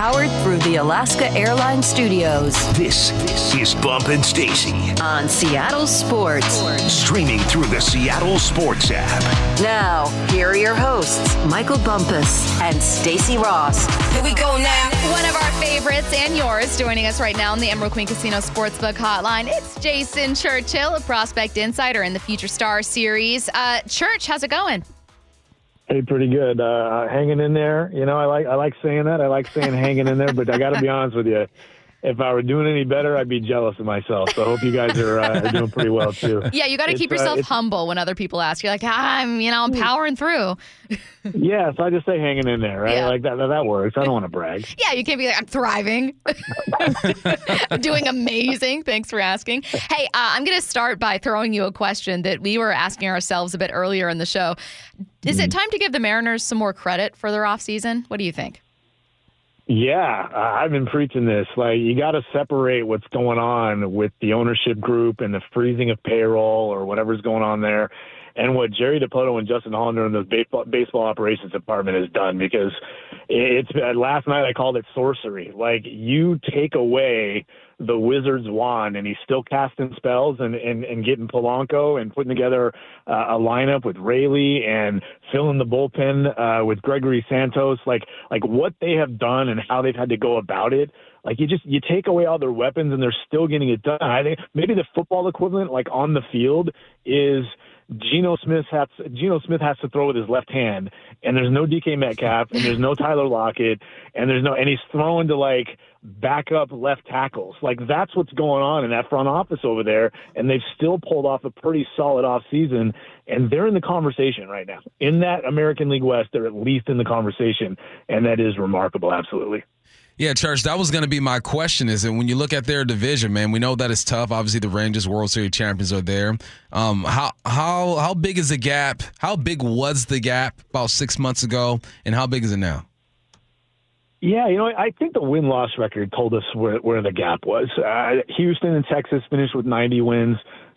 powered through the Alaska Airlines Studios. This, this is Bump and Stacy on Seattle Sports. Streaming through the Seattle Sports app. Now, here are your hosts, Michael Bumpus and Stacy Ross. Here we go now. One of our favorites and yours joining us right now on the Emerald Queen Casino Sportsbook Hotline. It's Jason Churchill, a prospect insider in the Future Star Series. Uh, Church, how's it going? Hey, pretty good. Uh, hanging in there. You know, I like I like saying that. I like saying hanging in there, but I got to be honest with you if I were doing any better, I'd be jealous of myself. So I hope you guys are, uh, are doing pretty well too. Yeah, you got to keep uh, yourself uh, humble when other people ask. You're like, I'm, you know, I'm powering through. yeah, so I just say hanging in there, right? Yeah. Like that, that works. I don't want to brag. Yeah, you can't be like, I'm thriving, doing amazing. Thanks for asking. Hey, uh, I'm going to start by throwing you a question that we were asking ourselves a bit earlier in the show. Is mm. it time to give the Mariners some more credit for their offseason? What do you think? Yeah, I've been preaching this. Like, you got to separate what's going on with the ownership group and the freezing of payroll or whatever's going on there, and what Jerry Dipoto and Justin Hollander and the baseball, baseball operations department has done. Because it's last night I called it sorcery. Like, you take away the wizard's wand and he's still casting spells and, and, and getting Polanco and putting together uh, a lineup with Raley and filling the bullpen uh, with Gregory Santos. Like like what they have done and how they've had to go about it. Like you just you take away all their weapons and they're still getting it done. I think maybe the football equivalent, like on the field, is Geno Smith has Geno Smith has to throw with his left hand, and there's no DK Metcalf, and there's no Tyler Lockett, and there's no, and he's throwing to like backup left tackles. Like that's what's going on in that front office over there, and they've still pulled off a pretty solid off season, and they're in the conversation right now in that American League West. They're at least in the conversation, and that is remarkable. Absolutely. Yeah, Church, that was going to be my question. Is that when you look at their division, man, we know that it's tough. Obviously, the Rangers World Series champions are there. Um, how how how big is the gap? How big was the gap about six months ago, and how big is it now? Yeah, you know, I think the win loss record told us where, where the gap was. Uh, Houston and Texas finished with 90 wins.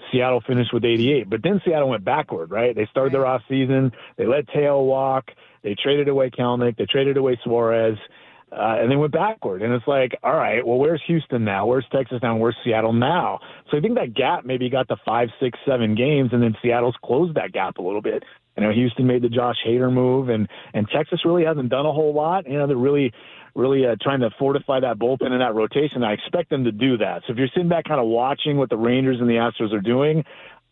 Seattle finished with 88, but then Seattle went backward, right? They started their off season. They let Teo walk. They traded away Kelenic. They traded away Suarez uh, and they went backward. And it's like, all right, well, where's Houston now? Where's Texas now? Where's Seattle now? So I think that gap maybe got to five, six, seven games, and then Seattle's closed that gap a little bit. You know, Houston made the Josh Hader move, and and Texas really hasn't done a whole lot. You know, they're really really uh, trying to fortify that bullpen and that rotation. I expect them to do that. So if you're sitting back kind of watching what the Rangers and the Astros are doing,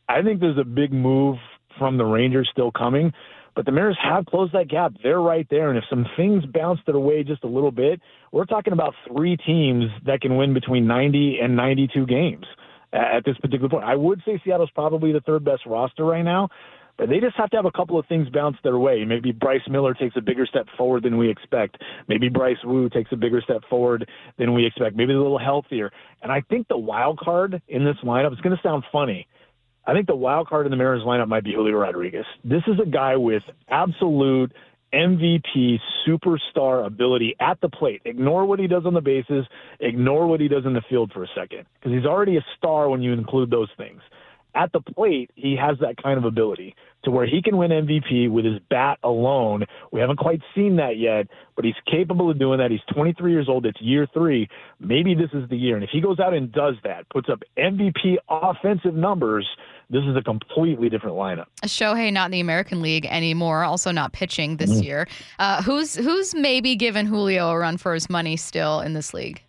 I think there's a big move from the Rangers still coming. But the Mariners have closed that gap. They're right there. And if some things bounce their way just a little bit, we're talking about three teams that can win between 90 and 92 games at this particular point. I would say Seattle's probably the third best roster right now, but they just have to have a couple of things bounce their way. Maybe Bryce Miller takes a bigger step forward than we expect. Maybe Bryce Woo takes a bigger step forward than we expect. Maybe a little healthier. And I think the wild card in this lineup, it's going to sound funny – I think the wild card in the Mariners lineup might be Julio Rodriguez. This is a guy with absolute MVP superstar ability at the plate. Ignore what he does on the bases, ignore what he does in the field for a second, because he's already a star when you include those things. At the plate, he has that kind of ability to where he can win MVP with his bat alone. We haven't quite seen that yet, but he's capable of doing that. He's 23 years old. It's year three. Maybe this is the year. And if he goes out and does that, puts up MVP offensive numbers, this is a completely different lineup. Shohei not in the American League anymore, also not pitching this mm-hmm. year. Uh, who's who's maybe given Julio a run for his money still in this league?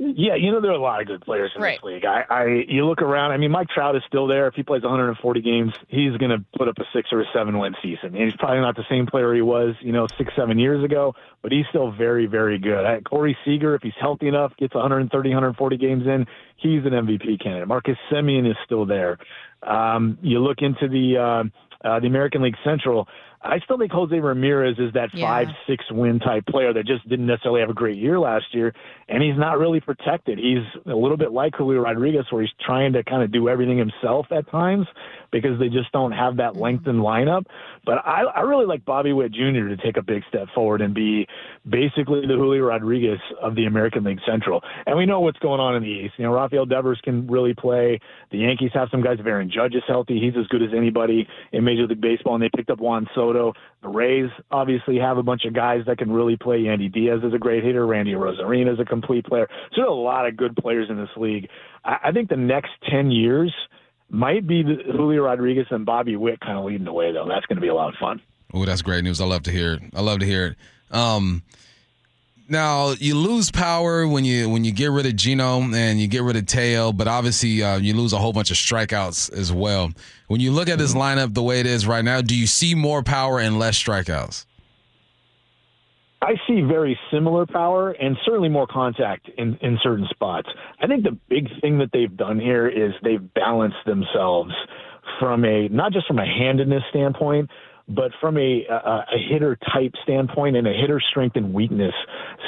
Yeah, you know there are a lot of good players in right. this league. I, I, you look around. I mean, Mike Trout is still there. If he plays 140 games, he's going to put up a six or a seven win season. And he's probably not the same player he was, you know, six, seven years ago, but he's still very, very good. I, Corey Seager, if he's healthy enough, gets 130, 140 games in, he's an MVP candidate. Marcus Semien is still there. Um, you look into the uh, uh, the American League Central. I still think Jose Ramirez is that yeah. five, six win type player that just didn't necessarily have a great year last year, and he's not really protected. He's a little bit like Julio Rodriguez, where he's trying to kind of do everything himself at times because they just don't have that mm-hmm. lengthened lineup. But I, I really like Bobby Witt Jr. to take a big step forward and be basically the Julio Rodriguez of the American League Central. And we know what's going on in the East. You know, Rafael Devers can really play. The Yankees have some guys. If Aaron Judge is healthy, he's as good as anybody in Major League Baseball, and they picked up Juan Soto Soto. The Rays obviously have a bunch of guys that can really play. Yandy Diaz is a great hitter. Randy Arozarena is a complete player. So a lot of good players in this league. I, I think the next 10 years might be Julio Rodriguez and Bobby Witt kind of leading the way, though. That's going to be a lot of fun. Oh, that's great news. I love to hear it. I love to hear it. Um, now you lose power when you when you get rid of Geno and you get rid of Teo, but obviously uh, you lose a whole bunch of strikeouts as well. When you look at this lineup the way it is right now, do you see more power and less strikeouts? I see very similar power and certainly more contact in, in certain spots. I think the big thing that they've done here is they've balanced themselves from a not just from a handedness standpoint, but from a, a, a hitter type standpoint and a hitter strength and weakness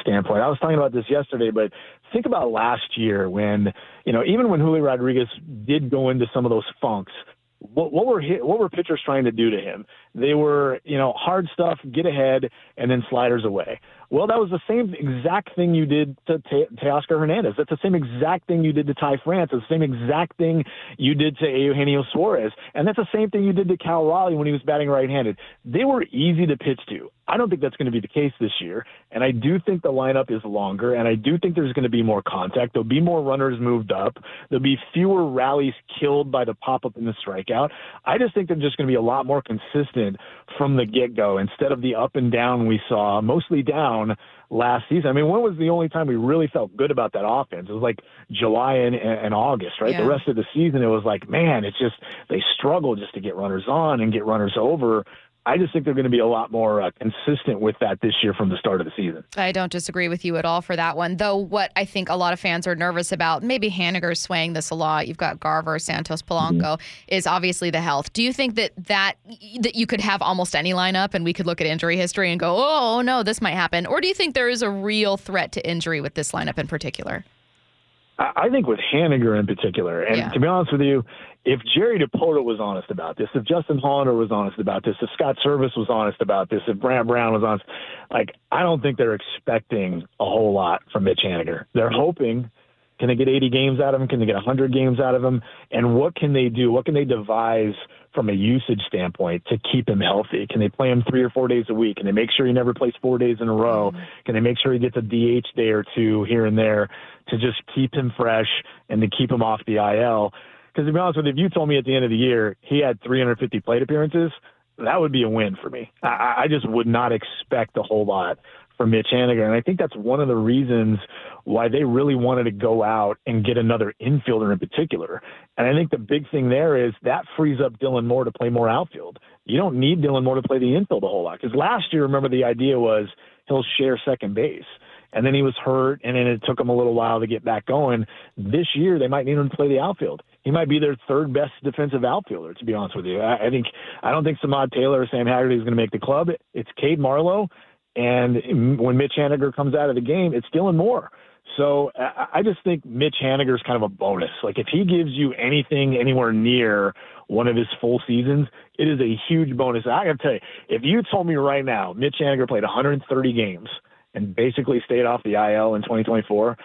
standpoint. I was talking about this yesterday, but think about last year when, you know, even when Julio Rodriguez did go into some of those funks, what, what were what were pitchers trying to do to him? They were, you know, hard stuff, get ahead, and then sliders away. Well, that was the same exact thing you did to Teoscar Hernandez. That's the same exact thing you did to Ty France. It's the same exact thing you did to Eugenio Suarez. And that's the same thing you did to Cal Raleigh when he was batting right-handed. They were easy to pitch to. I don't think that's going to be the case this year. And I do think the lineup is longer, and I do think there's going to be more contact. There'll be more runners moved up. There'll be fewer rallies killed by the pop up and the strikeout. I just think they're just going to be a lot more consistent from the get go instead of the up and down we saw, mostly down last season. I mean, when was the only time we really felt good about that offense? It was like July and, and August, right? Yeah. The rest of the season, it was like, man, it's just they struggle just to get runners on and get runners over. I just think they're going to be a lot more uh, consistent with that this year from the start of the season. I don't disagree with you at all for that one. Though, what I think a lot of fans are nervous about, maybe Haniger swaying this a lot. You've got Garver, Santos, Polanco, mm-hmm. is obviously the health. Do you think that that that you could have almost any lineup, and we could look at injury history and go, oh no, this might happen, or do you think there is a real threat to injury with this lineup in particular? I think with Haniger in particular, and yeah. to be honest with you, if Jerry Dipoto was honest about this, if Justin Hollander was honest about this, if Scott Servais was honest about this, if Brant Brown was honest, like I don't think they're expecting a whole lot from Mitch Haniger. They're hoping. Can they get 80 games out of him? Can they get 100 games out of him? And what can they do? What can they devise from a usage standpoint to keep him healthy? Can they play him three or four days a week? Can they make sure he never plays four days in a row? Mm-hmm. Can they make sure he gets a DH day or two here and there to just keep him fresh and to keep him off the IL? Because to be honest with you, if you told me at the end of the year he had 350 plate appearances, that would be a win for me. I, I just would not expect a whole lot from Mitch Haniger. And I think that's one of the reasons why they really wanted to go out and get another infielder in particular. And I think the big thing there is that frees up Dylan Moore to play more outfield. You don't need Dylan Moore to play the infield a whole lot. Because last year, remember, the idea was he'll share second base and then he was hurt, and then it took him a little while to get back going. This year, they might need him to play the outfield. He might be their third best defensive outfielder, to be honest with you. I, I think I don't think Samad Taylor or Sam Haggerty is going to make the club. It's Cade Marlowe, and when Mitch Haniger comes out of the game, it's Dylan Moore. So I just think Mitch Haniger is kind of a bonus. Like if he gives you anything anywhere near one of his full seasons, it is a huge bonus. I got to tell you, if you told me right now Mitch Haniger played 130 games and basically stayed off the IL in 2024,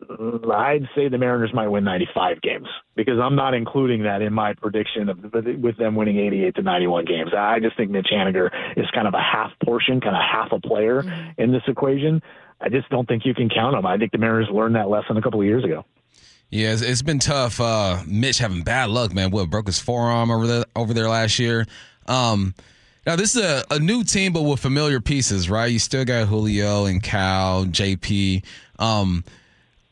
I'd say the Mariners might win 95 games because I'm not including that in my prediction of with them winning 88 to 91 games. I just think Mitch Haniger is kind of a half portion, kind of half a player mm-hmm. in this equation. I just don't think you can count him. I think the Mariners learned that lesson a couple of years ago. Yeah, it's, it's been tough. Uh, Mitch having bad luck, man. What broke his forearm over there over there last year. Um, now this is a, a new team, but with familiar pieces, right? You still got Julio and Cal, JP. Um,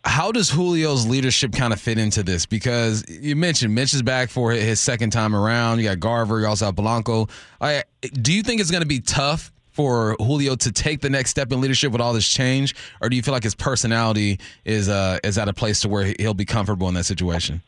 how does Julio's leadership kind of fit into this? Because you mentioned Mitch is back for his second time around. You got Garver, you also have Polanco. I, do you think it's going to be tough for Julio to take the next step in leadership with all this change, or do you feel like his personality is uh, is at a place to where he'll be comfortable in that situation?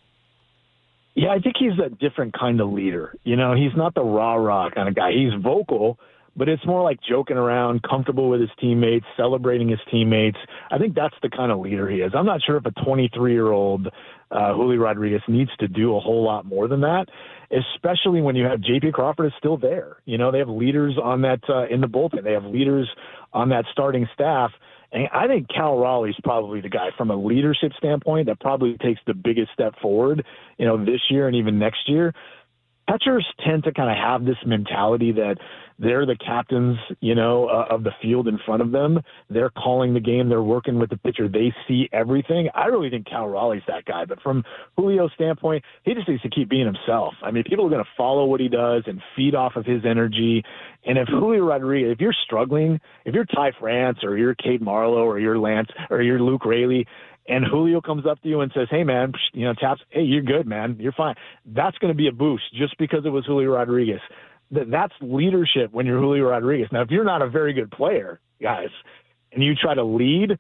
Yeah, I think he's a different kind of leader. You know, he's not the rah rah kind of guy. He's vocal, but it's more like joking around, comfortable with his teammates, celebrating his teammates. I think that's the kind of leader he is. I'm not sure if a 23 year old uh, Julio Rodriguez needs to do a whole lot more than that, especially when you have JP Crawford is still there. You know, they have leaders on that uh, in the bullpen. They have leaders on that starting staff. And I think Cal Raleigh's probably the guy from a leadership standpoint that probably takes the biggest step forward, you know, this year and even next year. Catchers tend to kind of have this mentality that they're the captains, you know, uh, of the field in front of them. They're calling the game. They're working with the pitcher. They see everything. I really think Cal Raleigh's that guy. But from Julio's standpoint, he just needs to keep being himself. I mean, people are going to follow what he does and feed off of his energy. And if Julio Rodriguez, if you're struggling, if you're Ty France or you're Cade Marlowe or you're Lance or you're Luke Raley, and Julio comes up to you and says, "Hey, man, you know, taps, hey, you're good, man, you're fine." That's going to be a boost just because it was Julio Rodriguez that that's leadership when you're Julio Rodriguez. Now, if you're not a very good player, guys, and you try to lead,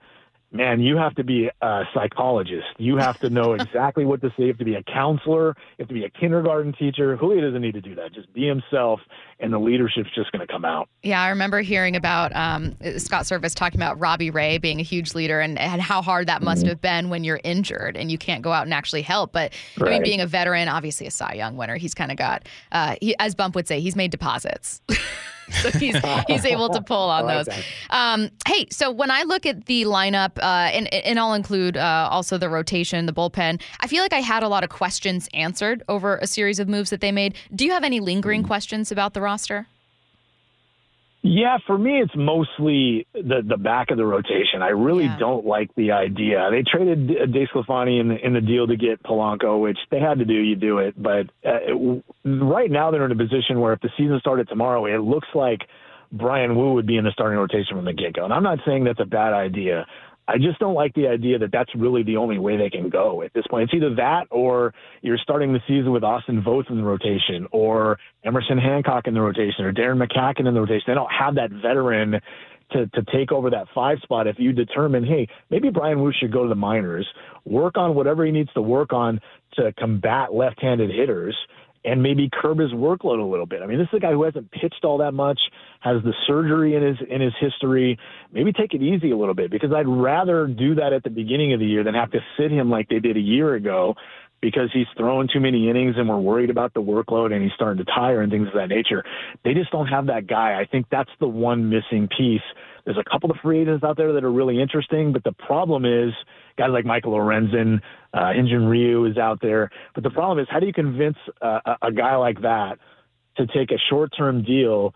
man, you have to be a psychologist. You have to know exactly what to say. You have to be a counselor. You have to be a kindergarten teacher. Julio doesn't need to do that. Just be himself, and the leadership's just going to come out. Yeah, I remember hearing about um, Scott Servais talking about Robbie Ray being a huge leader and, and how hard that must mm-hmm. have been when you're injured and you can't go out and actually help. But right. I mean, being a veteran, obviously a Cy Young winner, he's kind of got, uh, he, as Bump would say, he's made deposits. so he's he's able to pull on like those. Um, hey, so when I look at the lineup, uh, and and I'll include uh, also the rotation, the bullpen. I feel like I had a lot of questions answered over a series of moves that they made. Do you have any lingering mm questions about the roster? Yeah, for me, it's mostly the the back of the rotation. I really yeah. don't like the idea. They traded DeSclafani in the, in the deal to get Polanco, which they had to do. You do it, but uh, it, right now they're in a position where if the season started tomorrow, it looks like Bryan Woo would be in the starting rotation from the get go. And I'm not saying that's a bad idea. I just don't like the idea that that's really the only way they can go at this point. It's either that or you're starting the season with Austin Voth in the rotation or Emerson Hancock in the rotation or Darren McCaughan in the rotation. They don't have that veteran to, to take over that five spot if you determine, hey, maybe Bryan Woo should go to the minors, work on whatever he needs to work on to combat left handed hitters and maybe curb his workload a little bit. I mean, this is a guy who hasn't pitched all that much, has the surgery in his in his history. Maybe take it easy a little bit because I'd rather do that at the beginning of the year than have to sit him like they did a year ago because he's throwing too many innings and we're worried about the workload and he's starting to tire and things of that nature. They just don't have that guy. I think that's the one missing piece. There's a couple of free agents out there that are really interesting, but the problem is guys like Michael Lorenzen, uh, Hyun-Jin Ryu is out there. But the problem is, how do you convince uh, a, a guy like that to take a short-term deal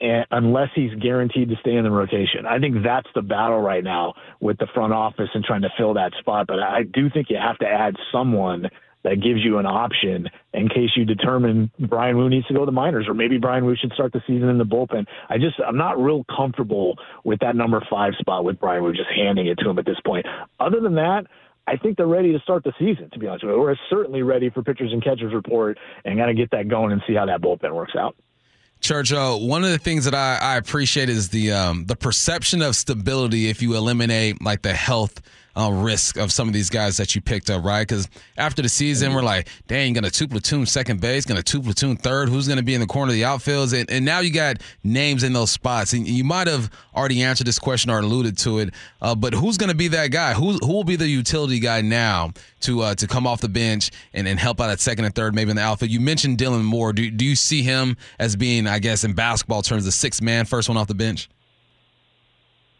and, unless he's guaranteed to stay in the rotation. I think that's the battle right now with the front office and trying to fill that spot. But I do think you have to add someone that gives you an option in case you determine Bryan Woo needs to go to the minors or maybe Bryan Woo should start the season in the bullpen. I just I'm not real comfortable with that number five spot with Bryan Woo just handing it to him at this point. Other than that, I think they're ready to start the season, to be honest with you. We're certainly ready for pitchers and catchers report and got to get that going and see how that bullpen works out. Church, uh, one of the things that I, I appreciate is the um, the perception of stability if you eliminate like the health uh, risk of some of these guys that you picked up, right? Because after the season, we're like, dang, gonna two platoon second base, gonna two platoon third. Who's gonna be in the corner of the outfields? And, and now you got names in those spots, and you might have already answered this question or alluded to it. Uh, but who's gonna be that guy? Who who will be the utility guy now to uh, to come off the bench and, and help out at second and third, maybe in the outfield? You mentioned Dylan Moore. Do do you see him as being, I guess, in basketball terms, the sixth man, first one off the bench?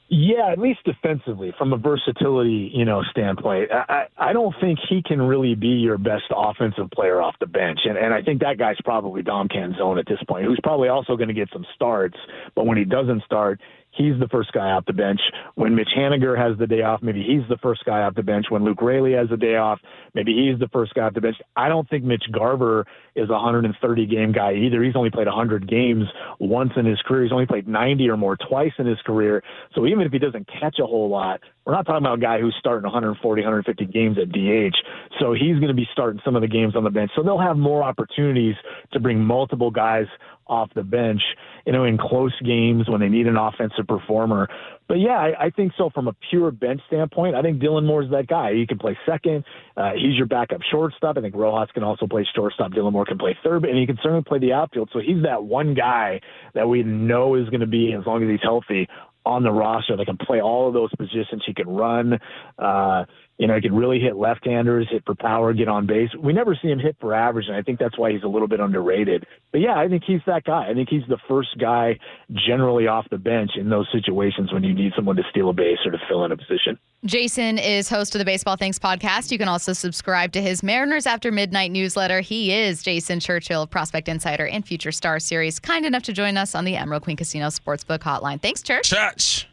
Yeah, at least defensively, from a versatility, you know, standpoint, I, I don't think he can really be your best offensive player off the bench, and and I think that guy's probably Dom Canzone at this point, who's probably also going to get some starts, but when he doesn't start, he's the first guy off the bench. When Mitch Haniger has the day off, maybe he's the first guy off the bench. When Luke Raley has the day off, maybe he's the first guy off the bench. I don't think Mitch Garver is a 130 game guy either. He's only played 100 games once in his career. He's only played 90 or more twice in his career. So even if he doesn't catch a whole lot, we're not talking about a guy who's starting 140, 150 games at DH. So he's going to be starting some of the games on the bench. So they'll have more opportunities to bring multiple guys off the bench, you know, in close games when they need an offensive performer. But yeah, I, I think so from a pure bench standpoint. I think Dylan Moore's that guy. He can play second. Uh, he's your backup shortstop. I think Rojas can also play shortstop. Dylan Moore can play third, and he can certainly play the outfield. So he's that one guy that we know is going to be, as long as he's healthy, on the roster that can play all of those positions. He can run. Uh, you know, he can really hit left-handers, hit for power, get on base. We never see him hit for average, and I think that's why he's a little bit underrated. But yeah, I think he's that guy. I think he's the first guy generally off the bench in those situations when you need someone to steal a base or to fill in a position. Jason is host of the Baseball Thinks podcast. You can also subscribe to his Mariners After Midnight newsletter. He is Jason Churchill of Prospect Insider and Future Star Series, kind enough to join us on the Emerald Queen Casino Sportsbook Hotline. Thanks, Church. Church.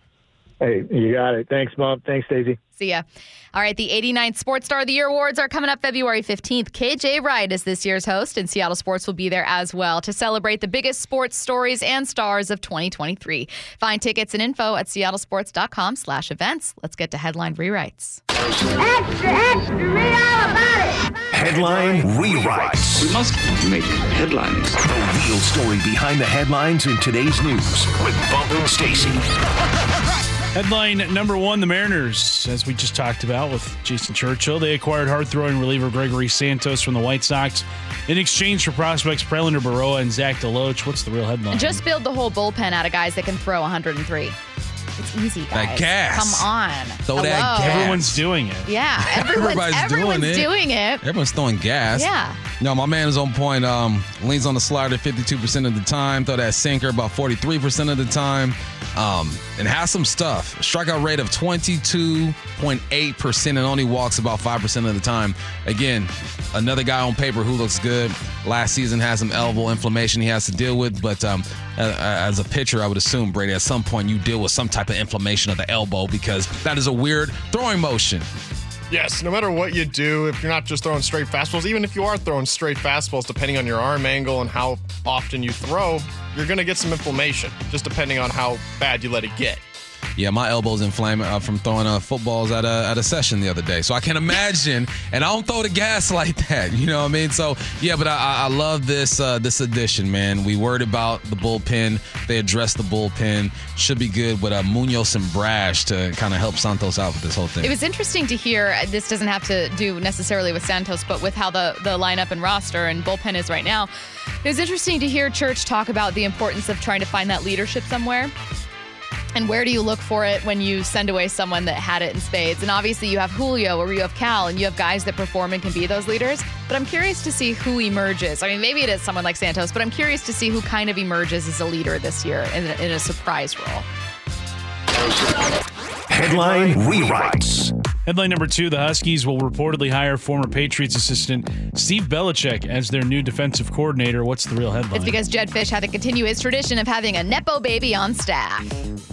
Hey, you got it. Thanks, Mom. Thanks, Daisy. See ya. All right, the 89th Sports Star of the Year Awards are coming up February 15th. KJ Wright is this year's host, and Seattle Sports will be there as well to celebrate the biggest sports stories and stars of 2023. Find tickets and info at seattlesports.com slash events. Let's get to headline rewrites. Extra, extra, read all about it. Headline rewrites. We must make headlines. The real story behind the headlines in today's news with Bump and Stacy. Headline number one The Mariners, as we just talked about with Jason Churchill, they acquired hard throwing reliever Gregory Santos from the White Sox in exchange for prospects Prelander Berroa and Zach DeLoach. What's the real headline? Just build the whole bullpen out of guys that can throw 103. It's easy, guys. That gas. Come on. Throw that Hello. gas. Everyone's doing it. Yeah, everyone's, Everybody's doing everyone's it. doing it. Everyone's throwing gas. Yeah. No, my man is on point. Um, leans on the slider 52% of the time. Throw that sinker about 43% of the time. Um, and has some stuff. Strikeout rate of 22.8% and only walks about 5% of the time. Again, another guy on paper who looks good. Last season has some elbow inflammation he has to deal with, but um, a- a- as a pitcher, I would assume Brady at some point you deal with some type of inflammation of the elbow because that is a weird throwing motion. Yes, no matter what you do, if you're not just throwing straight fastballs, even if you are throwing straight fastballs, depending on your arm angle and how often you throw, you're going to get some inflammation, just depending on how bad you let it get. Yeah, my elbow's inflamed uh, from throwing uh, footballs at a at a session the other day. So I can imagine, and I don't throw the gas like that. You know what I mean? So yeah, but I, I love this uh, this addition, man. We worried about the bullpen. They addressed the bullpen. Should be good with uh, Munoz and Brash to kind of help Santos out with this whole thing. It was interesting to hear. uh, This doesn't have to do necessarily with Santos, but with how the the lineup and roster and bullpen is right now. It was interesting to hear Church talk about the importance of trying to find that leadership somewhere. And where do you look for it when you send away someone that had it in spades? And obviously, you have Julio or you have Cal, and you have guys that perform and can be those leaders. But I'm curious to see who emerges. I mean, maybe it is someone like Santos, but I'm curious to see who kind of emerges as a leader this year in a, in a surprise role. Headline rewrites. Headline number two The Huskies will reportedly hire former Patriots assistant Steve Belichick as their new defensive coordinator. What's the real headline? It's because Jedd Fisch had to continue his tradition of having a Nepo baby on staff.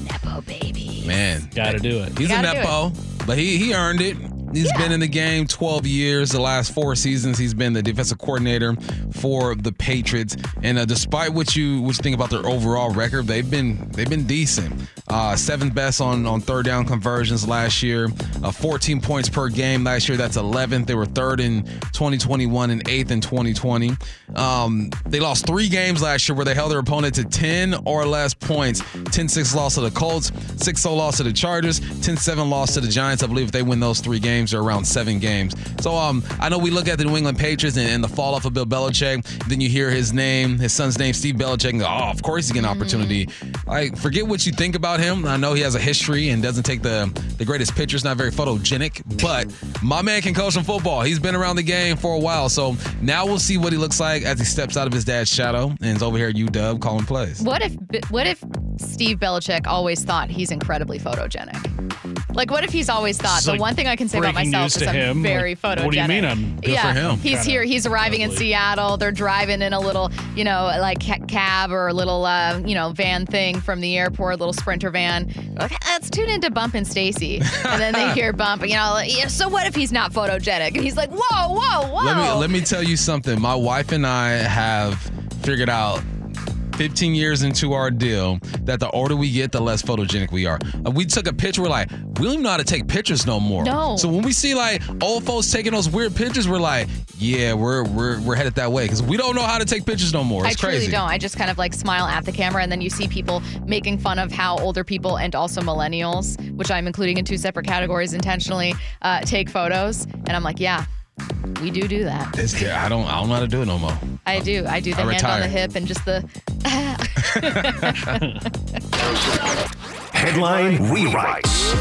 Nepo baby. man, Got to do it. He's a nepo, but he he earned it. He's Yeah. been in the game 12 years. The last four seasons, he's been the defensive coordinator for the Patriots. And uh, despite what you what you think about their overall record, they've been they've been decent. Uh, seventh best on on third down conversions last year. Uh, 14 points per game last year. That's 11th. They were third in 2021 and eighth in 2020. Um, they lost three games last year where they held their opponent to 10 or less points. 10-6 loss to the Colts, 6-0 loss to the Chargers, 10-7 loss to the Giants. I believe if they win those three games, they're around seven games. So um, I know we look at the New England Patriots and, and the fall off of Bill Belichick. Then you hear his name, his son's name, Steve Belichick, and go, oh, of course he get an opportunity. Like, forget what you think about him. I know he has a history and doesn't take the the greatest pictures, not very photogenic, but my man can coach some football. He's been around the game for a while. So now we'll see what he looks like as he steps out of his dad's shadow and is over here at UW calling plays. What if what if Steve Belichick always thought he's incredibly photogenic? Like, what if he's always thought It's the like one thing I can say about breaking myself news is to I'm him. very Like, photogenic. what do you mean I'm- Good yeah, for him. He's Kinda here. He's arriving in lovely. Seattle. They're driving in a little, you know, like ca- cab or a little, uh, you know, van thing from the airport, little sprinter van. Like, let's tune into Bump and Stacy, and then they hear Bump. You know, like, yeah, so what if he's not photogenic? And he's like, whoa, whoa, whoa. Let me let me tell you something. My wife and I have figured out 15 years into our deal that the older we get, the less photogenic we are. Uh, we took a picture, we're like, we don't even know how to take pictures no more. No. So when we see like old folks taking those weird pictures, we're like, yeah, we're we're we're headed that way because we don't know how to take pictures no more. I It's truly crazy. don't. I just kind of like smile at the camera, and then you see people making fun of how older people and also millennials, which I'm including in two separate categories intentionally, uh, take photos. And I'm like, yeah, we do do that. It's, I don't I don't know how to do it no more. I do. I do the I hand on the hip and just the. Headline rewrites.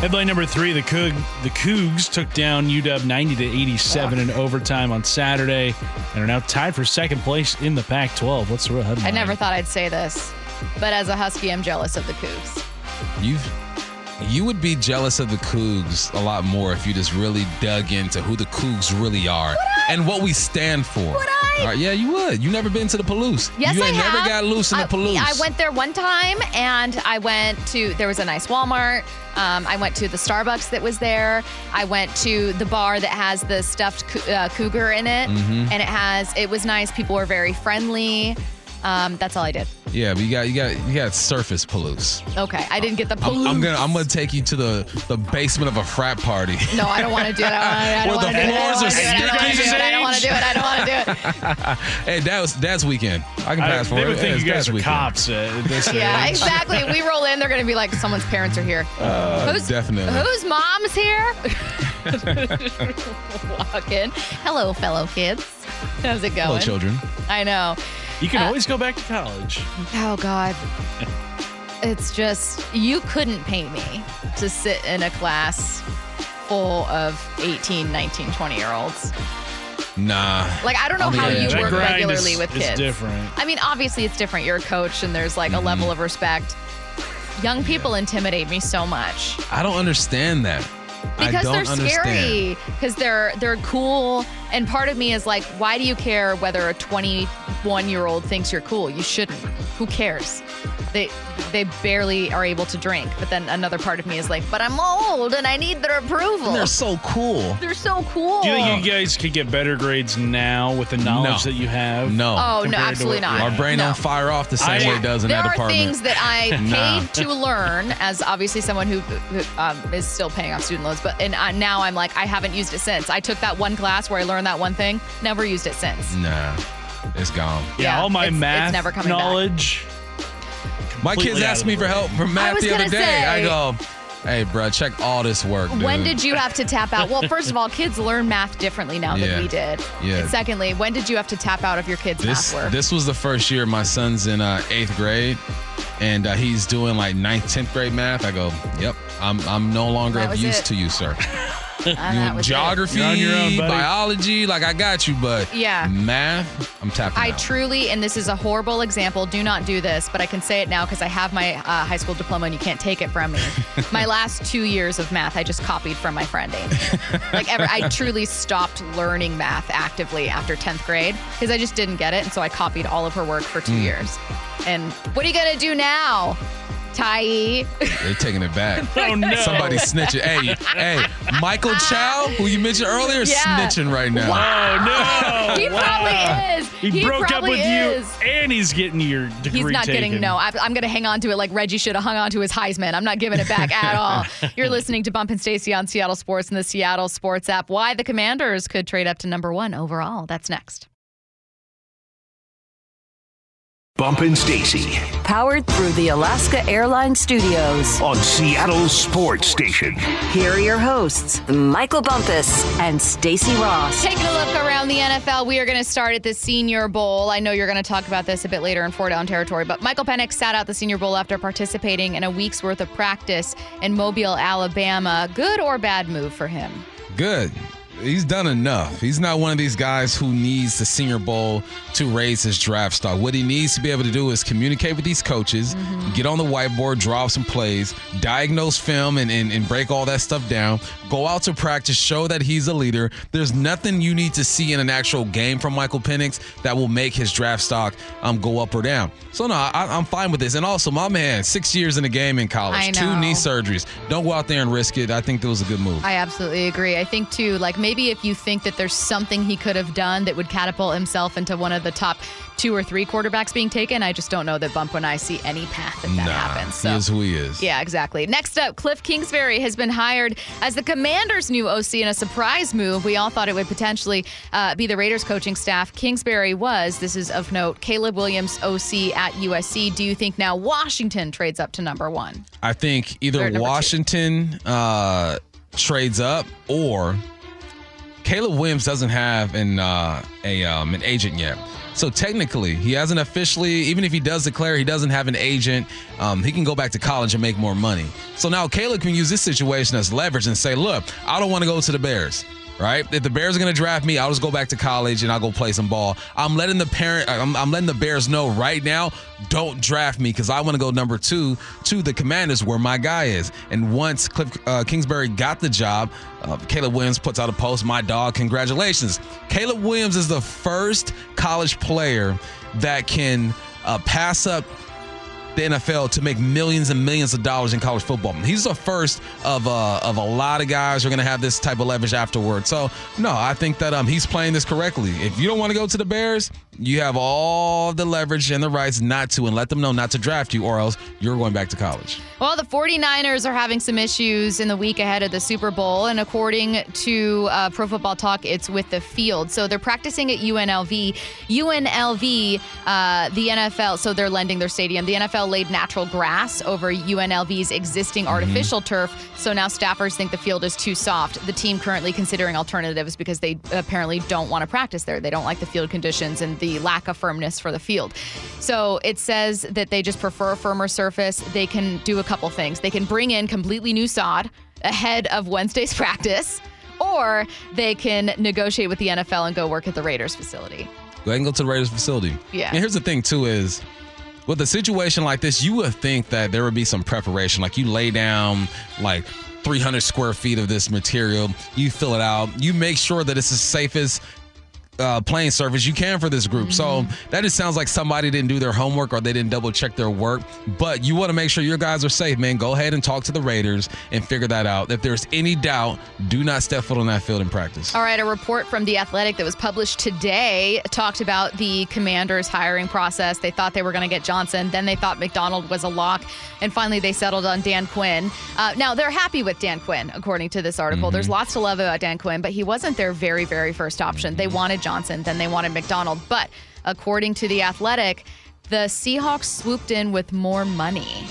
Headline number three: the Coug the Cougs took down UW 90 to 87 in overtime on Saturday, and are now tied for second place in the Pac-12. What's the real headline? I never thought I'd say this, but as a Husky, I'm jealous of the Cougs. You you would be jealous of the Cougs a lot more if you just really dug into who the Cougs really are and what we stand for. Would I? All right, yeah, you would. You never been to the Palouse. Yes, you I ain't have. never got loose in the I- Palouse. I went there one time, and I went to there was a nice Walmart. Um, I went to the Starbucks that was there. I went to the bar that has the stuffed uh, cougar in it, Mm-hmm. and it has it was nice. People were very friendly. Um, that's all I did. Yeah, but you got you got you got surface Palouse. Okay, I didn't get the I'm, I'm gonna I'm gonna take you to the the basement of a frat party. No, I don't want to do it. I don't Where want the to do it. I don't floors wanna are do it. I don't want to do it. I don't want to do it. I don't want to do it. hey, that was that's weekend. I can I, pass for they it. would think Yeah, you guys that's are weekend. cops at this Yeah, age. exactly. We roll in, they're going to be like, someone's parents are here. Uh, who's, definitely. Whose mom's here? Walk in. Hello, fellow kids. How's it going? Hello, children. I know. You can Uh, always go back to college. Oh, God. it's just, you couldn't pay me to sit in a class full of 18, 19, 20 year olds. Nah. Like, I don't know how yeah. you work regularly is, with is kids. different. I mean, obviously it's different. You're a coach and there's like a level of respect. Young people intimidate me so much I don't understand that. Because they're understand. scary because they're they're cool and part of me is like why do you care whether a 21 year old thinks you're cool? You shouldn't. Who cares they they barely are able to drink but then another part of me is like but i'm old and i need their approval They're so cool. They're so cool Do you think you guys could get better grades now with the knowledge No. that you have? No. oh no compared to absolutely what- not Our brain no. don't fire off the same I- way it does in there that are department. things that I paid Nah. to learn as obviously someone who, who um, is still paying off student loans, but and I, now I'm like I haven't used it since. I took that one class where I learned that one thing, never used it since. Nah, it's gone. Yeah, Yeah, all my it's- it's math never coming back. knowledge. My kids completely asked me for help for math the other gonna day. I go, hey, bro, check all this work. When did you have to tap out? Well, first of all, kids learn math differently now Yeah. than we did. Yeah. And secondly, when did you have to tap out of your kids' This math work? this was the first year my son's in uh, eighth grade, and uh, he's doing like ninth, tenth grade math. I go, yep, I'm I'm no longer of use it. to you, sir. And You know, geography, You're on your own, biology, like I got you, but Yeah. math, I'm tapping I out. truly, and this is a horrible example, do not do this, but I can say it now because I have my uh, high school diploma and you can't take it from me. my last two years of math, I just copied from my friend Amy. like, ever, I truly stopped learning math actively after 10th grade because I just didn't get it. And so I copied all of her work for two years. And what are you going to do now, Tai? They're taking it back. Oh no! Somebody snitching. Hey, hey, Michael Chow, who you mentioned earlier, Yeah. snitching right now. Oh no! He Wow. probably is. He, broke up with is. you, and he's getting your degree He's not taken. getting no. I, I'm going to hang on to it like Reggie should have hung on to his Heisman. I'm not giving it back at all. You're listening to Bump and Stacy on Seattle Sports and the Seattle Sports app. Why the Commanders could trade up to number one overall. That's next. Bump and Stacy Powered through the Alaska Airlines Studios. on Seattle Sports Station. Here are your hosts, Michael Bumpus and Stacy Ross. Taking a look around the NFL, we are going to start at the Senior Bowl. I know you're going to talk about this a bit later in four down territory, but Michael Penix sat out the Senior Bowl after participating in a week's worth of practice in Mobile, Alabama. Good or bad move for him? Good. He's done enough. He's not one of these guys who needs the Senior Bowl to raise his draft stock. What he needs to be able to do is communicate with these coaches, get on the whiteboard, draw up some plays, diagnose film, and, and, and break all that stuff down. Go out to practice, show that he's a leader. There's nothing you need to see in an actual game from Michael Penix that will make his draft stock um, go up or down. So, no, I, I'm fine with this. And also, my man, six years in the game in college, two knee surgeries. Don't go out there and risk it. I think that was a good move. I absolutely agree. I think too, like maybe if you think that there's something he could have done that would catapult himself into one of the top two or three quarterbacks being taken, I just don't know that Bump and I see any path that that nah, happens. he is who he is. Yeah, exactly. Next up, Cliff Kingsbury has been hired as the Commanders' new OC in a surprise move. We all thought it would potentially uh, be the Raiders coaching staff. Kingsbury was, this is of note, Caleb Williams OC at USC. Do you think now Washington trades up to number one? I think either. Washington uh, trades up or Caleb Williams doesn't have an uh, a um, an agent yet. So technically, he hasn't officially. Even if he does declare he doesn't have an agent, um, he can go back to college and make more money. So now Caleb can use this situation as leverage and say, "Look, I don't want to go to the Bears." Right? If the Bears are going to draft me, I'll just go back to college and I'll go play some ball. I'm letting the parent, I'm, I'm letting the Bears know right now, don't draft me because I want to go number two to the Commanders where my guy is. And once Cliff uh, Kingsbury got the job, uh, Caleb Williams puts out a post, my dog, congratulations. Caleb Williams is the first college player that can uh, pass up the NFL to make millions and millions of dollars in college football. He's the first of uh, of a lot of guys who are going to have this type of leverage afterward. So no, I think that um, he's playing this correctly. If you don't want to go to the Bears, you have all the leverage and the rights not to, and let them know not to draft you, or else you're going back to college. Well, the 49ers are having some issues in the week ahead of the Super Bowl. And according to uh, Pro Football Talk, it's with the field. So they're practicing at UNLV. UNLV, uh, the NFL, so they're lending their stadium. The NFL laid natural grass over UNLV's existing artificial turf. So now staffers think the field is too soft. The team currently considering alternatives because they apparently don't want to practice there. They don't like the field conditions and the lack of firmness for the field. So it says that they just prefer a firmer surface. They can do a couple things. They can bring in completely new sod ahead of Wednesday's practice, or they can negotiate with the NFL and go work at the Raiders facility. Go ahead and go to the Raiders facility. Yeah. And here's the thing too is with a situation like this, you would think that there would be some preparation. Like you lay down like 300 square feet of this material, you fill it out, you make sure that it's as safe as uh, playing surface you can for this group. So that just sounds like somebody didn't do their homework or they didn't double check their work. But you want to make sure your guys are safe, man. Go ahead and talk to the Raiders and figure that out. If there's any doubt, do not step foot on that field in practice. All right, a report from The Athletic that was published today talked about the commanders' hiring process. They thought they were going to get Johnson, then they thought Macdonald was a lock, and finally they settled on Dan Quinn. Uh, now, they're happy with Dan Quinn, according to this article. There's lots to love about Dan Quinn, but he wasn't their very, very first option. They wanted Johnson, then they wanted Macdonald. But according to The Athletic, the Seahawks swooped in with more money.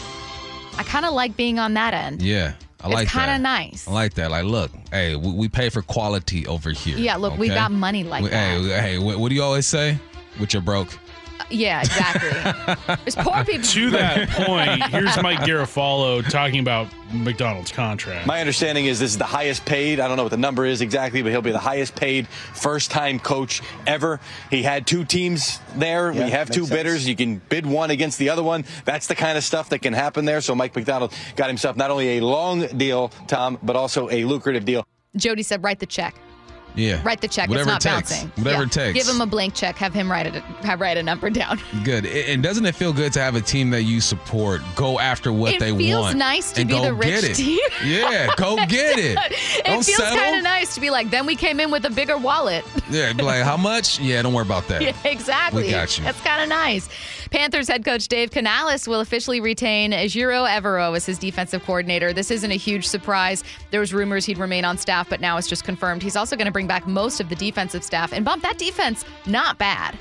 I kind of like being on that end. Yeah. I like that. kinda nice. I like that. Like, look, hey, we, we pay for quality over here. Yeah, look, we got money like We- that. Hey, hey, what, what do you always say? With your broke. Yeah, exactly. There's poor people. To that point, here's Mike Garafolo talking about Macdonald's contract. My understanding is this is the highest paid. I don't know what the number is exactly, but he'll be the highest paid first time coach ever. He had two teams there. Yeah, we have two makes bidders. You can bid one against the other one. That's the kind of stuff that can happen there. So Mike Macdonald got himself not only a long deal, Tom, but also a lucrative deal. Jody said, write the check. Yeah. Write the check. Whatever it's not it takes. bouncing. Whatever Yeah. it takes. Give him a blank check. Have him write it. Have write a number down. Good. And doesn't it feel good to have a team that you support go after what It they want? It feels nice to be go the rich get it. team. Yeah, go get it. it Don't feels kind of nice to be like. Then we came in with a bigger wallet. Yeah, be like, how much? Yeah, don't worry about that. Yeah, exactly. We got you. That's kind of nice. Panthers head coach Dave Canales will officially retain Ejiro Evero as his defensive coordinator. This isn't a huge surprise. There was rumors he'd remain on staff, but now it's just confirmed. He's also going to bring back most of the defensive staff and bump that defense not bad.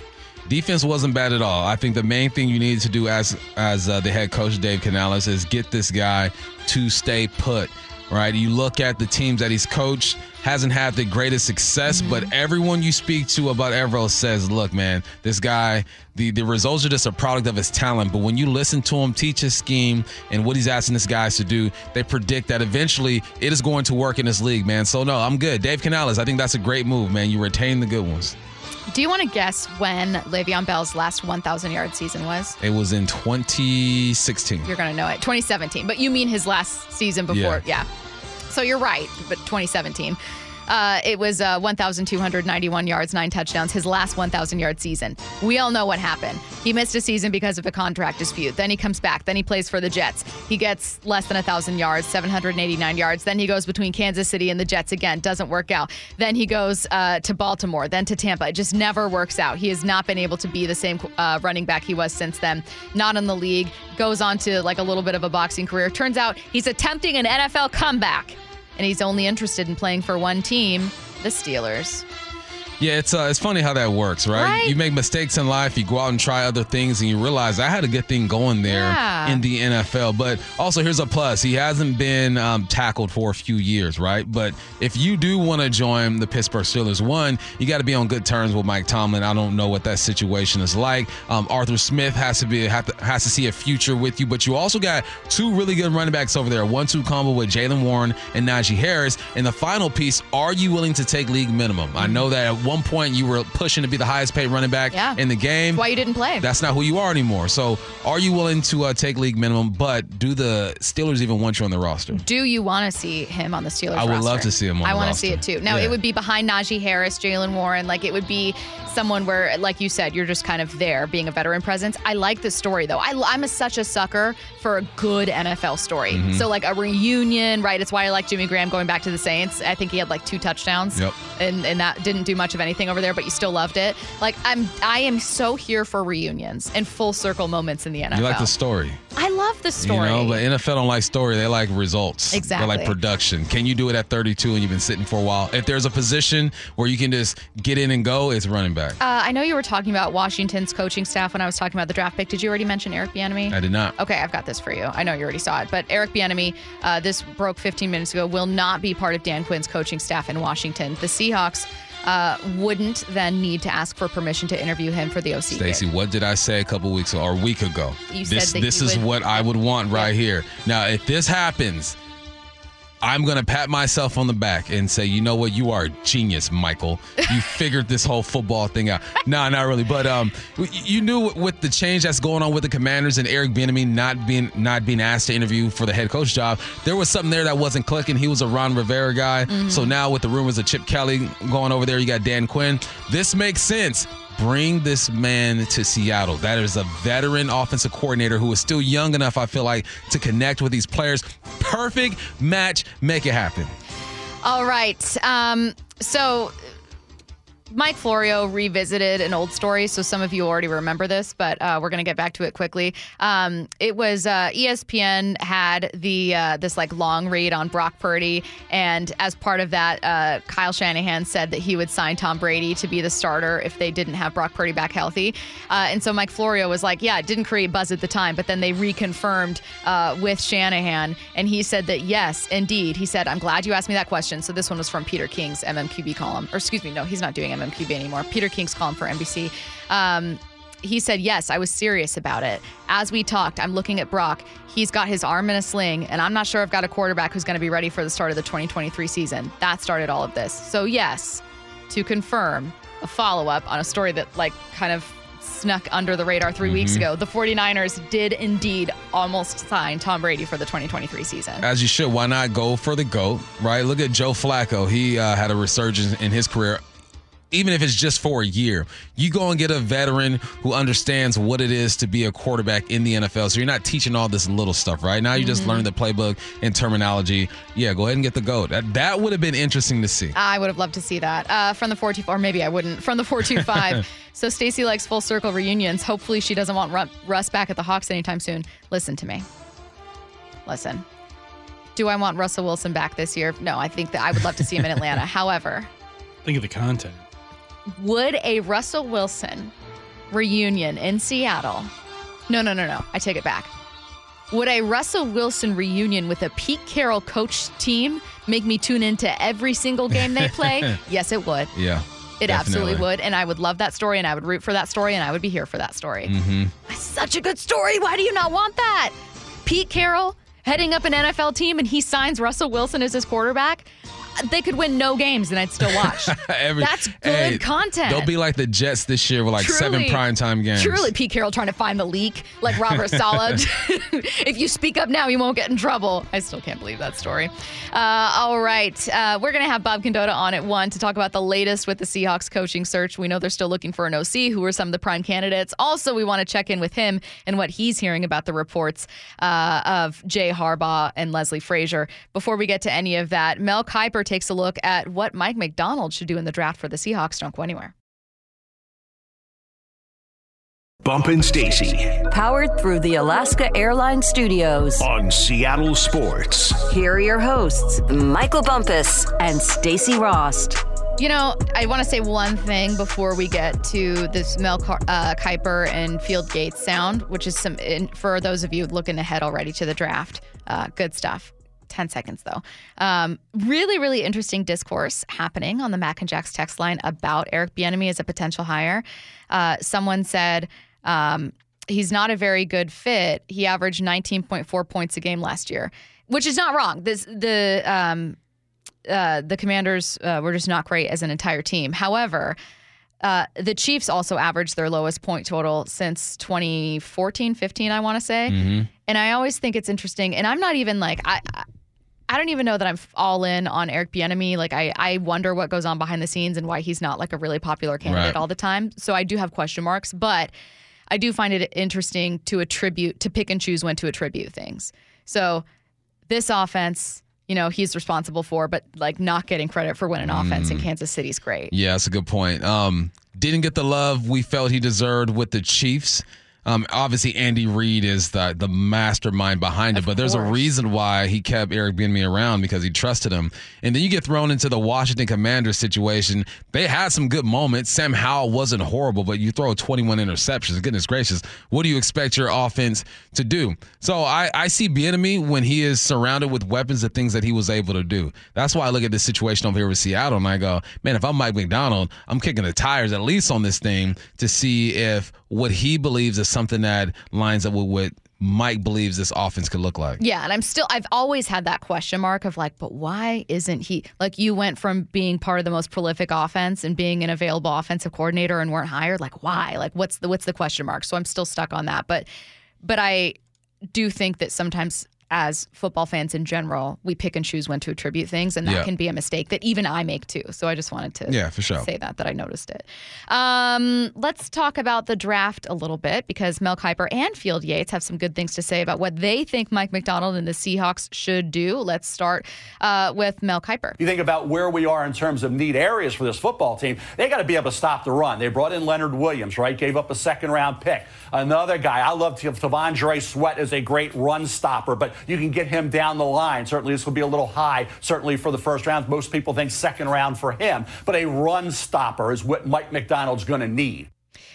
Defense wasn't bad at all. I think the main thing you need to do as as uh, the head coach Dave Canales is get this guy to stay put. Right? You look at the teams that he's coached, hasn't had the greatest success, Mm-hmm. but everyone you speak to about Evero says, "Look, man, this guy, the the results are just a product of his talent. But when you listen to him teach his scheme and what he's asking his guys to do, they predict that eventually it is going to work in this league, man. So no, I'm good. Dave Canales, I think that's a great move, man. You retain the good ones. Do you want to guess when Le'Veon Bell's last 1,000 yard season was? It was in 2016. You're going to know it. 2017. But you mean his last season before? Yeah. So you're right, but 2017. Uh, it was uh, 1,291 yards, nine touchdowns, his last 1,000 yard season. We all know what happened. He missed a season because of a contract dispute. Then he comes back. Then he plays for the Jets. He gets less than 1,000 yards, 789 yards. Then he goes between Kansas City and the Jets again. Doesn't work out. Then he goes uh, to Baltimore, then to Tampa. It just never works out. He has not been able to be the same uh, running back he was since then. Not in the league. Goes on to like a little bit of a boxing career. Turns out he's attempting an NFL comeback and he's only interested in playing for one team, the Steelers. Yeah, it's uh, it's funny how that works, right? Right? You make mistakes in life, you go out and try other things, and you realize I had a good thing going there Yeah. in the NFL. But also, here's a plus: he hasn't been um, tackled for a few years, right? But if you do want to join the Pittsburgh Steelers, one, you got to be on good terms with Mike Tomlin. I don't know what that situation is like. Um, Arthur Smith has to be have to, has to see a future with you, but you also got two really good running backs over there, one-two combo with Jaylen Warren and Najee Harris. And the final piece: Are you willing to take league minimum? I know that at one point you were pushing to be the highest paid running back Yeah. in the game. Why you didn't play? That's not who you are anymore. So, are you willing to uh, take league minimum? But do the Steelers even want you on the roster? Do you want to see him on the Steelers? I would roster? love to see him on I want to see it too. Now Yeah. it would be behind Najee Harris, Jaylen Warren. Like it would be someone where, like you said, you're just kind of there, being a veteran presence. I like the story though. I, I'm a, such a sucker for a good NFL story. Mm-hmm. So like a reunion, right? It's why I like Jimmy Graham going back to the Saints. I think he had like two touchdowns. Yep. And and that didn't do much of anything over there, but you still loved it. Like I'm, I am so here for reunions and full circle moments in the NFL. You like the story, I love the story. you know. But NFL don't like story; they like results. Exactly. They like production. Can you do it at 32 and you've been sitting for a while? If there's a position where you can just get in and go, it's running back. Uh, I know you were talking about Washington's coaching staff when I was talking about the draft pick. Did you already mention Eric Bieniemy? I did not. Okay, I've got this for you. I know you already saw it, but Eric Bieniemy, uh, this broke 15 minutes ago, will not be part of Dan Quinn's coaching staff in Washington. The Seahawks uh, wouldn't then need to ask for permission to interview him for the OC. Stacy, what did I say a couple weeks ago or a week ago? You said this that this is would- what I would want right Yeah. here. Now, if this happens, I'm gonna pat myself on the back and say, you know what, you are a genius, Michael. You figured this whole football thing out. No, not really, but um, you knew with the change that's going on with the Commanders and Eric Bieniemy not being not being asked to interview for the head coach job, there was something there that wasn't clicking. He was a Ron Rivera guy, so now with the rumors of Chip Kelly going over there, you got Dan Quinn. This makes sense. Bring this man to Seattle. That is a veteran offensive coordinator who is still young enough, I feel like, to connect with these players. Perfect match. Make it happen. All right. Um, so Mike Florio revisited an old story, so some of you already remember this, but uh, we're going to get back to it quickly. Um, it was uh, ESPN had the uh, this like long read on Brock Purdy, and as part of that, uh, Kyle Shanahan said that he would sign Tom Brady to be the starter if they didn't have Brock Purdy back healthy. Uh, and so Mike Florio was like, "Yeah, it didn't create buzz at the time, but then they reconfirmed uh, with Shanahan, and he said that yes, indeed. He said, "I'm glad you asked me that question." So this one was from Peter King's MMQB column, or excuse me, no, he's not doing MMQB anymore. Peter King's column for NBC. Um, he said, Yes, I was serious about it. As we talked, I'm looking at Brock. He's got his arm in a sling, and I'm not sure I've got a quarterback who's going to be ready for the start of the 2023 season. That started all of this. So, yes, to confirm a follow up on a story that, like, kind of snuck under the radar 3 weeks ago, the 49ers did indeed almost sign Tom Brady for the 2023 season. As you should. Why not go for the GOAT, right? Look at Joe Flacco. He uh, had a resurgence in his career. Even if it's just for a year, you go and get a veteran who understands what it is to be a quarterback in the NFL. So you're not teaching all this little stuff, right? Now you just learn the playbook and terminology. Yeah, go ahead and get the GOAT. That, that would have been interesting to see. I would have loved to see that uh, from the 425, or maybe I wouldn't. From the 425. so Stacy likes full circle reunions. Hopefully, she doesn't want Russ back at the Hawks anytime soon. Listen to me. Listen. Do I want Russell Wilson back this year? No, I think that I would love to see him in Atlanta. However, Think of the content. Would a Russell Wilson reunion in Seattle? No, no, no, no. I take it back. Would a Russell Wilson reunion with a Pete Carroll coached team make me tune into every single game they play? yes, it would. Yeah. It absolutely would. And I would love that story and I would root for that story and I would be here for that story. Mm-hmm. That's such a good story. Why do you not want that? Pete Carroll heading up an NFL team and he signs Russell Wilson as his quarterback. They could win no games and I'd still watch. Every- That's good Hey, content. They'll be like the Jets this year with like seven Truly- primetime games. Truly, Pete Carroll trying to find the leak, like Robert Saleh. if you speak up now, you won't get in trouble. I still can't believe that story. Uh, all right. Uh, we're going to have Bob Condotta on at one to talk about the latest with the Seahawks coaching search. We know they're still looking for an OC. Who are some of the prime candidates? Also, we want to check in with him and what he's hearing about the reports uh, of Jay Harbaugh and Leslie Frazier. Before we get to any of that, Mel Kiper takes a look at what Mike Macdonald should do in the draft for the Seahawks. Don't go anywhere. Bump and Stacy Powered through the Alaska Airlines Studios. on Seattle Sports. Here are your hosts, Michael Bumpus and Stacy Rost. You know, I want to say one thing before we get to this Mel Car- uh, Kiper and Field Yates sound, which is some in, for those of you looking ahead already to the draft. Uh, good stuff. 10 seconds though. Um, really, really interesting discourse happening on the Mac and Jack's text line about Eric Bieniemy as a potential hire. Uh, someone said um, he's not a very good fit. He averaged 19.4 points a game last year, which is not wrong. This the um, uh, the Commanders uh, were just not great as an entire team. However, uh, the Chiefs also averaged their lowest point total since 2014, 15, I want to say. Mm-hmm. And I always think it's interesting. And I'm not even like, I, I- don't even know that I'm all in on Eric Bieniemy. Like, I, I wonder what goes on behind the scenes and why he's not like a really popular candidate Right. all the time. So I do have question marks, but I do find it interesting to attribute, to pick and choose when to attribute things. So this offense, you know, he's responsible for, but like not getting credit for winning offense in Kansas City's great. Yeah, that's a good point. Um, didn't get the love we felt he deserved with the Chiefs. Um, obviously, Andy Reid is the the mastermind behind it, but there's a reason why he kept Eric Bieniemy around because he trusted him. And then you get thrown into the Washington Commanders situation. They had some good moments. Sam Howell wasn't horrible, but you throw 21 interceptions. Goodness gracious, what do you expect your offense to do? So I, I see Bieniemy when he is surrounded with weapons, the things that he was able to do. That's why I look at this situation over here with Seattle and I go, man, if I'm Mike Macdonald, I'm kicking the tires at least on this thing to see if what he believes is something that lines up with what Mike believes this offense could look like. Yeah, and I'm still I've always had that question mark of like, but why isn't he like you went from being part of the most prolific offense and being an available offensive coordinator and weren't hired? Like why? Like what's the what's the question mark? So I'm still stuck on that. But but I do think that sometimes as football fans in general, we pick and choose when to attribute things, and that Yeah. can be a mistake that even I make too. So I just wanted to Yeah, for sure. say that that I noticed it. Um, let's talk about the draft a little bit because Mel Kiper and Field Yates have some good things to say about what they think Mike Macdonald and the Seahawks should do. Let's start uh, with Mel Kiper. You think about where we are in terms of need areas for this football team. They got to be able to stop the run. They brought in Leonard Williams, right? Gave up a second round pick. Another guy, I love T'Vondre Sweat is a great run stopper, but you can get him down the line. Certainly, this will be a little high, certainly for the first round. Most people think second round for him, but a run stopper is what Mike Macdonald's going to need.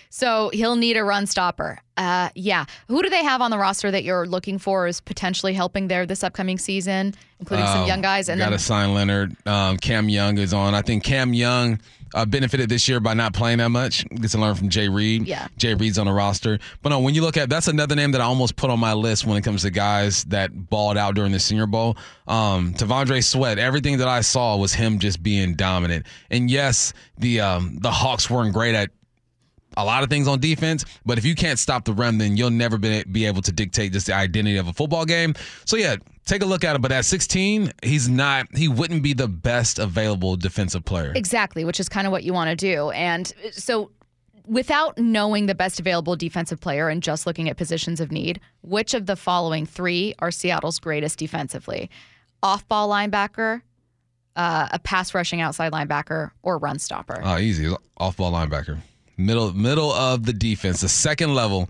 So he'll need a run stopper. Uh, yeah. Who do they have on the roster that you're looking for is potentially helping there this upcoming season, including some Um, young guys? And got to sign Leonard. Um, Cam Young is on. I think Cam Young uh, benefited this year by not playing that much. Gets to learn from Jay Reed. Yeah. Jay Reed's on the roster. But no, when you look at that's another name that I almost put on my list when it comes to guys that balled out during the Senior Bowl. Um, T'Vondre Sweat. Everything that I saw was him just being dominant. And yes, the um, the Hawks weren't great at a lot of things on defense, but if you can't stop the run, then you'll never be, be able to dictate just the identity of a football game. So yeah, take a look at it. But at 16, he's not. He wouldn't be the best available defensive player. Exactly, which is kind of what you want to do. And so, without knowing the best available defensive player and just looking at positions of need, which of the following three are Seattle's greatest defensively? Off ball linebacker, uh, a pass rushing outside linebacker, or run stopper? Oh, easy. Off ball linebacker. Middle middle of the defense. The second level.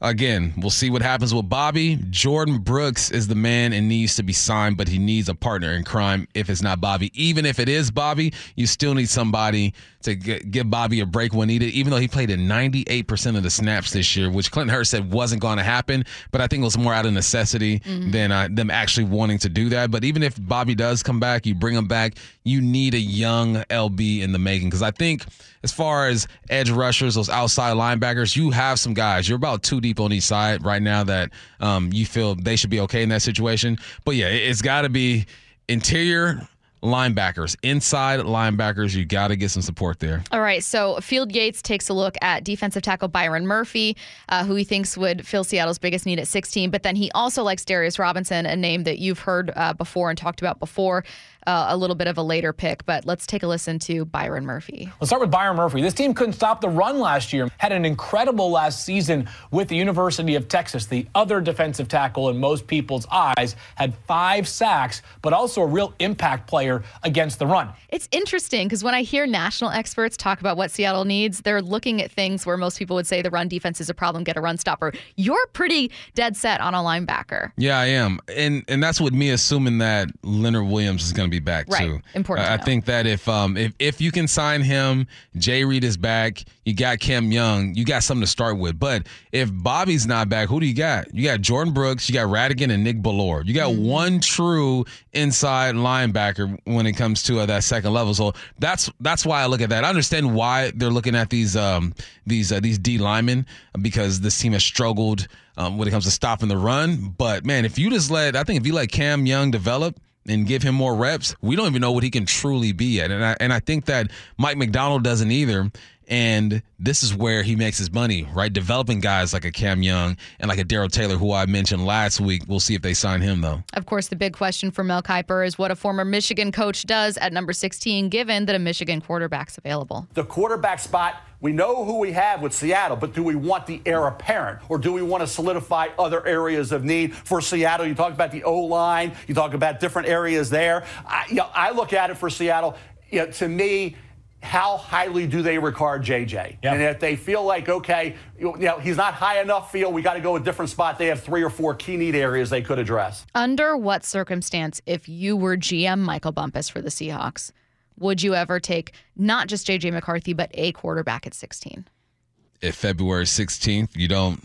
Again, we'll see what happens with Bobby. Jordyn Brooks is the man and needs to be signed, but he needs a partner in crime if it's not Bobby. Even if it is Bobby, you still need somebody to get, give Bobby a break when needed, even though he played in 98% of the snaps this year, which Clint Hurtt said wasn't going to happen. But I think it was more out of necessity than uh, them actually wanting to do that. But even if Bobby does come back, you bring him back, you need a young LB in the making. Because I think as far as edge rushers, those outside linebackers, you have some guys. You're about two deep on each side right now that um, you feel they should be okay in that situation. But yeah, it- it's got to be interior linebackers, inside linebackers. You got to get some support there. All right, so Field Yates takes a look at defensive tackle Byron Murphy, uh, who he thinks would fill Seattle's biggest need at 16. But then he also likes Darius Robinson, a name that you've heard uh, before and talked about before, uh, a little bit of a later pick. But let's take a listen to Byron Murphy. Let's start with Byron Murphy. This team couldn't stop the run last year. Had an incredible last season with the University of Texas. The other defensive tackle in most people's eyes had five sacks, but also a real impact player player against the run. It's interesting because when I hear national experts talk about what Seattle needs, they're looking at things where most people would say the run defense is a problem, get a run stopper. You're pretty dead set on a linebacker. Yeah, I am, and and that's with me assuming that Leonard Williams is going to be back Right. too. Important to I, think that if um if if you can sign him, Jay Reed is back. You got Cam Young. You got something to start with. But if Bobby's not back, who do you got? You got Jordyn Brooks. You got Rhattigan and Nick Bellore. You got one true inside linebacker when it comes to uh, that second level. So that's that's why I look at that. I understand why they're looking at these um these uh, these D linemen because this team has struggled um, when it comes to stopping the run. But man, if you just let I think if you let Cam Young develop and give him more reps, we don't even know what he can truly be yet. And I and I think that Mike Macdonald doesn't either. And this is where he makes his money, right? Developing guys like a Cam Young and like a Darrell Taylor, who I mentioned last week. We'll see if they sign him though. Of course, the big question for Mel Kiper is what a former Michigan coach does at number 16, given that a Michigan quarterback's available. The quarterback spot, we know who we have with Seattle, but do we want the heir apparent or do we want to solidify other areas of need for Seattle? You talk about the O line, you talk about different areas there. I, you know, I look at it for Seattle, you know, to me, how highly do they regard JJ? And if they feel like, okay, you know, he's not high enough, feel we got to go a different spot, they have three or four key need areas they could address. Under what circumstance, if you were GM Michael Bumpus for the Seahawks, would you ever take not just JJ McCarthy, but a quarterback at 16? If February 16th, you don't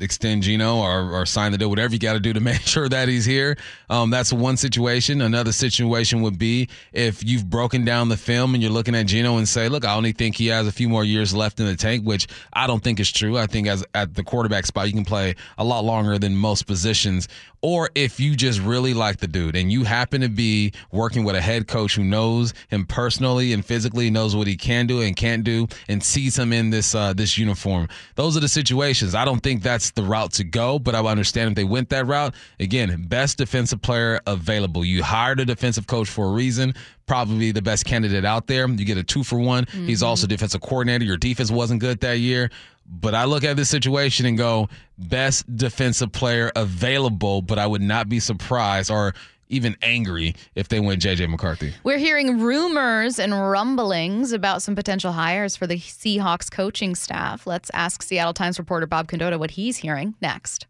extend Geno or, or sign the deal, whatever you got to do to make sure that he's here. Um, that's one situation. Another situation would be if you've broken down the film and you're looking at Geno and say, look, I only think he has a few more years left in the tank, which I don't think is true. I think as at the quarterback spot, you can play a lot longer than most positions. Or if you just really like the dude and you happen to be working with a head coach who knows him personally and physically, knows what he can do and can't do, and sees him in this uh, this uniform. Those are the situations. I don't think that's the route to go, but I would understand if they went that route. Again, best defensive player available. You hired a defensive coach for a reason. Probably the best candidate out there. You get a two for one. He's also mm-hmm. defensive coordinator. Your defense wasn't good that year. But I look at this situation and go, best defensive player available, but I would not be surprised or even angry if they went JJ McCarthy. We're hearing rumors and rumblings about some potential hires for the Seahawks coaching staff. Let's ask Seattle Times reporter Bob Condotta what he's hearing next.